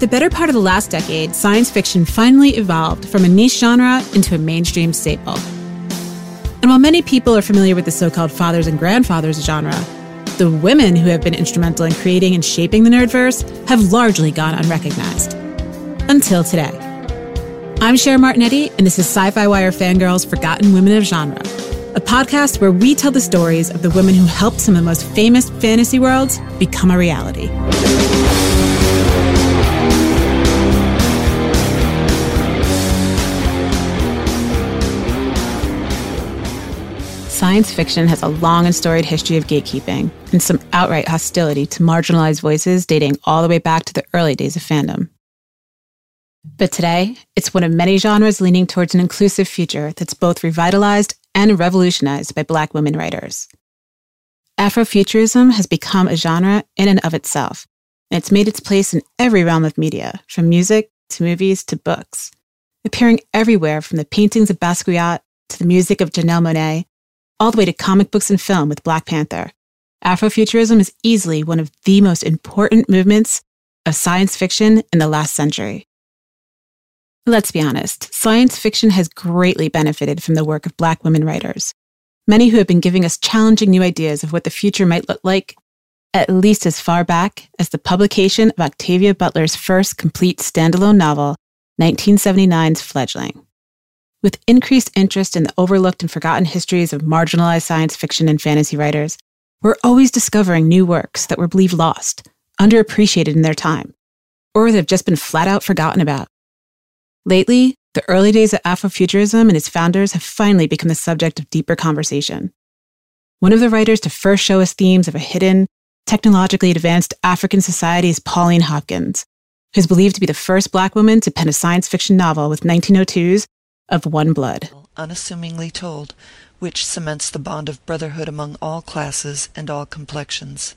The better part of the last decade, science fiction finally evolved from a niche genre into a mainstream staple. And while many people are familiar with the so called fathers and grandfathers genre, the women who have been instrumental in creating and shaping the nerdverse have largely gone unrecognized. Until today. I'm Cher Martinetti, and this is Sci Fi Wire Fangirls Forgotten Women of Genre, a podcast where we tell the stories of the women who helped some of the most famous fantasy worlds become a reality. Science fiction has a long and storied history of gatekeeping and some outright hostility to marginalized voices dating all the way back to the early days of fandom. But today, it's one of many genres leaning towards an inclusive future that's both revitalized and revolutionized by Black women writers. Afrofuturism has become a genre in and of itself, and it's made its place in every realm of media, from music to movies to books, appearing everywhere from the paintings of Basquiat to the music of Janelle Monáe all the way to comic books and film with Black Panther. Afrofuturism is easily one of the most important movements of science fiction in the last century. Let's be honest, science fiction has greatly benefited from the work of Black women writers, many who have been giving us challenging new ideas of what the future might look like, at least as far back as the publication of Octavia Butler's first complete standalone novel, 1979's Fledgling. With increased interest in the overlooked and forgotten histories of marginalized science fiction and fantasy writers, we're always discovering new works that were believed lost, underappreciated in their time, or that have just been flat out forgotten about. Lately, the early days of Afrofuturism and its founders have finally become the subject of deeper conversation. One of the writers to first show us themes of a hidden, technologically advanced African society is Pauline Hopkins, who's believed to be the first Black woman to pen a science fiction novel with 1902's of one blood. Unassumingly told, which cements the bond of brotherhood among all classes and all complexions.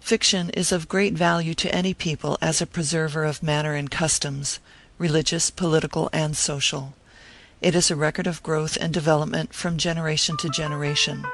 Fiction is of great value to any people as a preserver of manner and customs, religious, political, and social. It is a record of growth and development from generation to generation.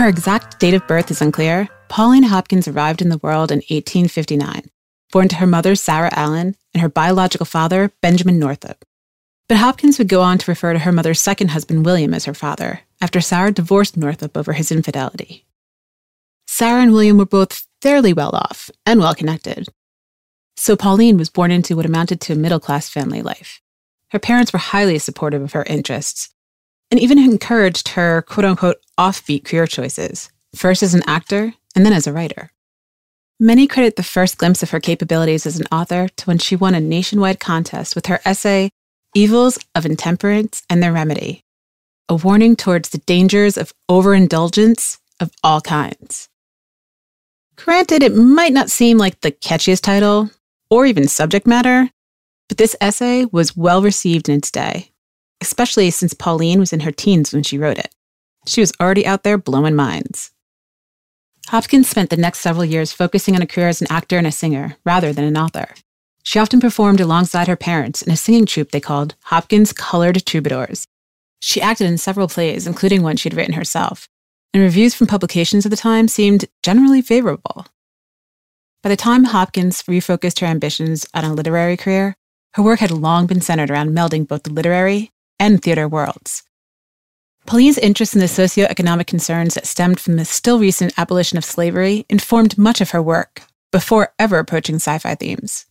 Her exact date of birth is unclear, Pauline Hopkins arrived in the world in 1859, born to her mother, Sarah Allen, and her biological father, Benjamin Northup. But Hopkins would go on to refer to her mother's second husband, William, as her father, after Sarah divorced Northup over his infidelity. Sarah and William were both fairly well off and well connected. So Pauline was born into what amounted to a middle class family life. Her parents were highly supportive of her interests, and even encouraged her quote unquote offbeat career choices, first as an actor and then as a writer. Many credit the first glimpse of her capabilities as an author to when she won a nationwide contest with her essay, Evils of Intemperance and Their Remedy, a warning towards the dangers of overindulgence of all kinds. Granted, it might not seem like the catchiest title or even subject matter, but this essay was well received in its day especially since Pauline was in her teens when she wrote it. She was already out there blowing minds. Hopkins spent the next several years focusing on a career as an actor and a singer, rather than an author. She often performed alongside her parents in a singing troupe they called Hopkins Colored Troubadours. She acted in several plays, including one she'd written herself, and reviews from publications of the time seemed generally favorable. By the time Hopkins refocused her ambitions on a literary career, her work had long been centered around melding both the literary and theater worlds. Pauline's interest in the socioeconomic concerns that stemmed from the still recent abolition of slavery informed much of her work before ever approaching sci fi themes.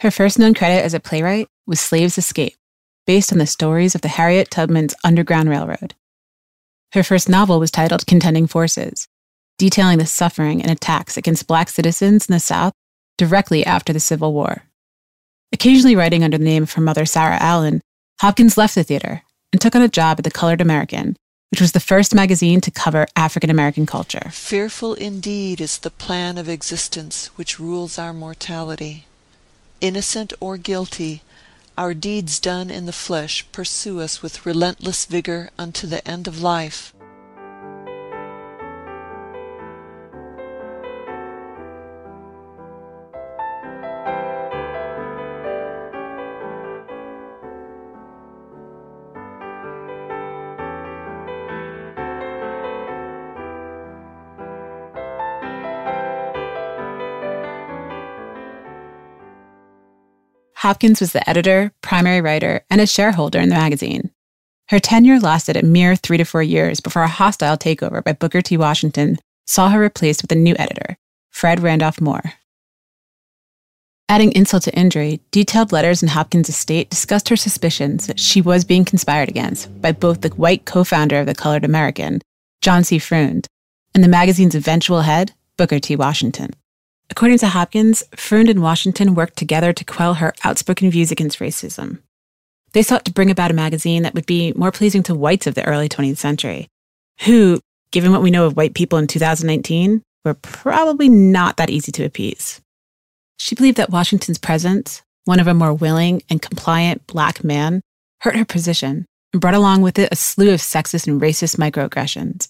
Her first known credit as a playwright was Slaves Escape, based on the stories of the Harriet Tubman's Underground Railroad. Her first novel was titled Contending Forces, detailing the suffering and attacks against Black citizens in the South directly after the Civil War. Occasionally writing under the name of her mother, Sarah Allen, Hopkins left the theater and took on a job at the Colored American, which was the first magazine to cover African American culture. Fearful indeed is the plan of existence which rules our mortality. Innocent or guilty, our deeds done in the flesh pursue us with relentless vigor unto the end of life. Hopkins was the editor, primary writer, and a shareholder in the magazine. Her tenure lasted a mere three to four years before a hostile takeover by Booker T. Washington saw her replaced with a new editor, Fred Randolph Moore. Adding insult to injury, detailed letters in Hopkins' estate discussed her suspicions that she was being conspired against by both the white co founder of the Colored American, John C. Freund, and the magazine's eventual head, Booker T. Washington. According to Hopkins, Freund and Washington worked together to quell her outspoken views against racism. They sought to bring about a magazine that would be more pleasing to whites of the early 20th century, who, given what we know of white people in 2019, were probably not that easy to appease. She believed that Washington's presence, one of a more willing and compliant black man, hurt her position and brought along with it a slew of sexist and racist microaggressions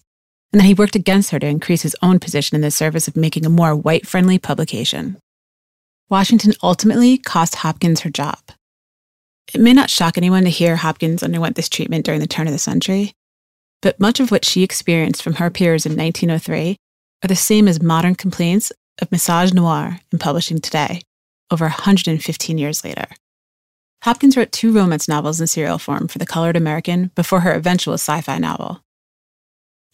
and that he worked against her to increase his own position in the service of making a more white friendly publication. Washington ultimately cost Hopkins her job. It may not shock anyone to hear Hopkins underwent this treatment during the turn of the century, but much of what she experienced from her peers in 1903 are the same as modern complaints of massage misogynoir in publishing today, over 115 years later. Hopkins wrote two romance novels in serial form for the Colored American before her eventual sci fi novel.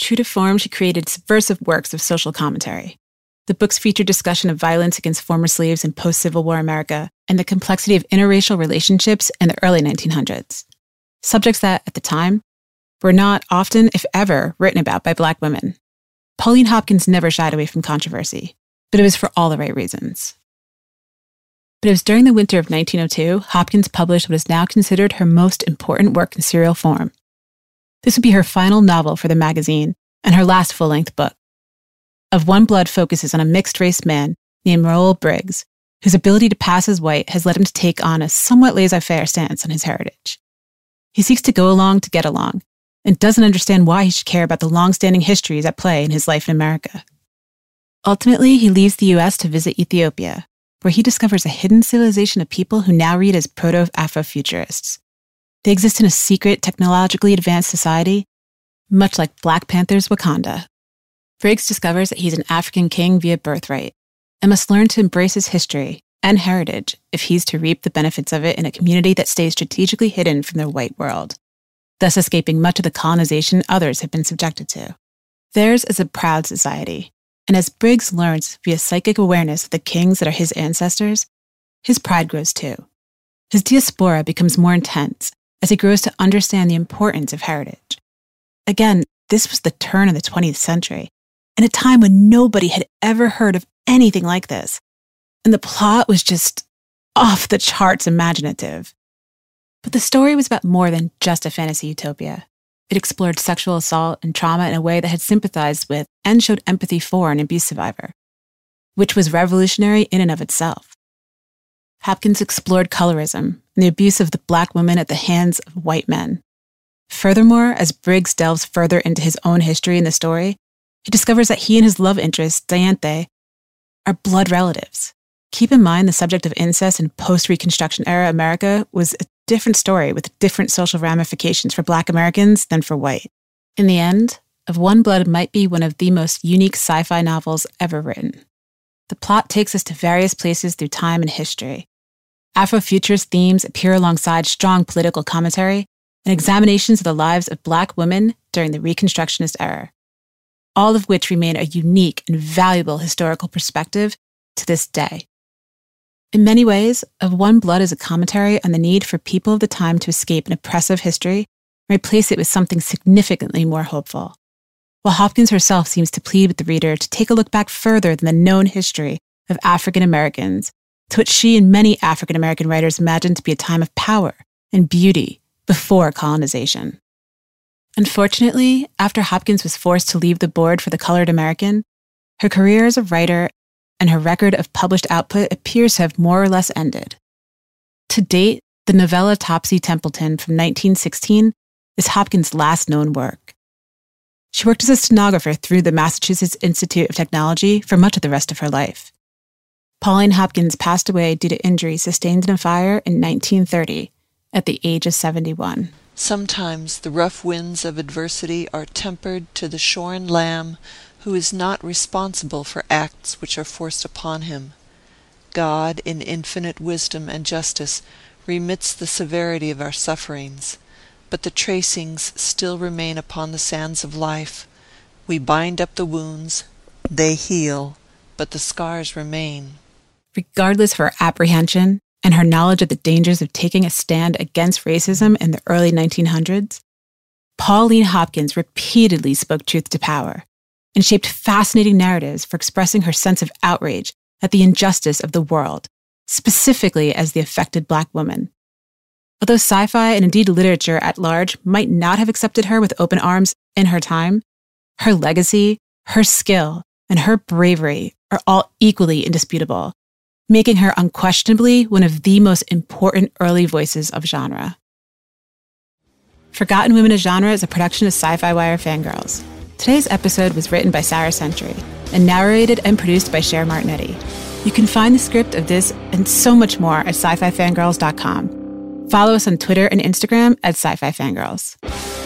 True to form, she created subversive works of social commentary. The books feature discussion of violence against former slaves in post Civil War America and the complexity of interracial relationships in the early 1900s. Subjects that, at the time, were not often, if ever, written about by Black women. Pauline Hopkins never shied away from controversy, but it was for all the right reasons. But it was during the winter of 1902 Hopkins published what is now considered her most important work in serial form this would be her final novel for the magazine and her last full length book. Of One Blood focuses on a mixed race man named Reuel Briggs, whose ability to pass as white has led him to take on a somewhat laissez faire stance on his heritage. He seeks to go along to get along and doesn't understand why he should care about the long standing histories at play in his life in America. Ultimately, he leaves the US to visit Ethiopia, where he discovers a hidden civilization of people who now read as proto Afrofuturists they exist in a secret, technologically advanced society, much like Black Panther's Wakanda. Briggs discovers that he's an African king via birthright and must learn to embrace his history and heritage if he's to reap the benefits of it in a community that stays strategically hidden from the white world, thus escaping much of the colonization others have been subjected to. Theirs is a proud society, and as Briggs learns via psychic awareness of the kings that are his ancestors, his pride grows too. His diaspora becomes more intense as he grows to understand the importance of heritage. Again, this was the turn of the 20th century, in a time when nobody had ever heard of anything like this. And the plot was just off the charts imaginative. But the story was about more than just a fantasy utopia. It explored sexual assault and trauma in a way that had sympathized with and showed empathy for an abuse survivor, which was revolutionary in and of itself. Hopkins explored colorism and the abuse of the black woman at the hands of white men. Furthermore, as Briggs delves further into his own history in the story, he discovers that he and his love interest, Dianthe, are blood relatives. Keep in mind the subject of incest in post Reconstruction era America was a different story with different social ramifications for Black Americans than for white. In the end, Of One Blood might be one of the most unique sci fi novels ever written. The plot takes us to various places through time and history, Afrofuturist themes appear alongside strong political commentary, and examinations of the lives of Black women during the Reconstructionist era, all of which remain a unique and valuable historical perspective to this day. In many ways, Of One Blood is a commentary on the need for people of the time to escape an oppressive history and replace it with something significantly more hopeful. While Hopkins herself seems to plead with the reader to take a look back further than the known history of African Americans, to what she and many African American writers imagined to be a time of power and beauty before colonization. Unfortunately, after Hopkins was forced to leave the board for the Colored American, her career as a writer and her record of published output appears to have more or less ended. To date, the novella Topsy Templeton from 1916 is Hopkins' last known work. She worked as a stenographer through the Massachusetts Institute of Technology for much of the rest of her life. Pauline Hopkins passed away due to injuries sustained in a fire in 1930 at the age of 71. Sometimes the rough winds of adversity are tempered to the shorn lamb who is not responsible for acts which are forced upon him. God, in infinite wisdom and justice, remits the severity of our sufferings, but the tracings still remain upon the sands of life; we bind up the wounds, they heal, but the scars remain. Regardless of her apprehension and her knowledge of the dangers of taking a stand against racism in the early 1900s, Pauline Hopkins repeatedly spoke truth to power and shaped fascinating narratives for expressing her sense of outrage at the injustice of the world, specifically as the affected Black woman. Although sci fi and indeed literature at large might not have accepted her with open arms in her time, her legacy, her skill, and her bravery are all equally indisputable, making her unquestionably one of the most important early voices of genre. Forgotten Women of Genre is a production of Sci Fi Wire Fangirls. Today's episode was written by Sara Century and narrated and produced by Cher Martinetti. You can find the script of this and so much more at sci-fi fangirls.com. Follow us on Twitter and Instagram at sci-fi fangirls.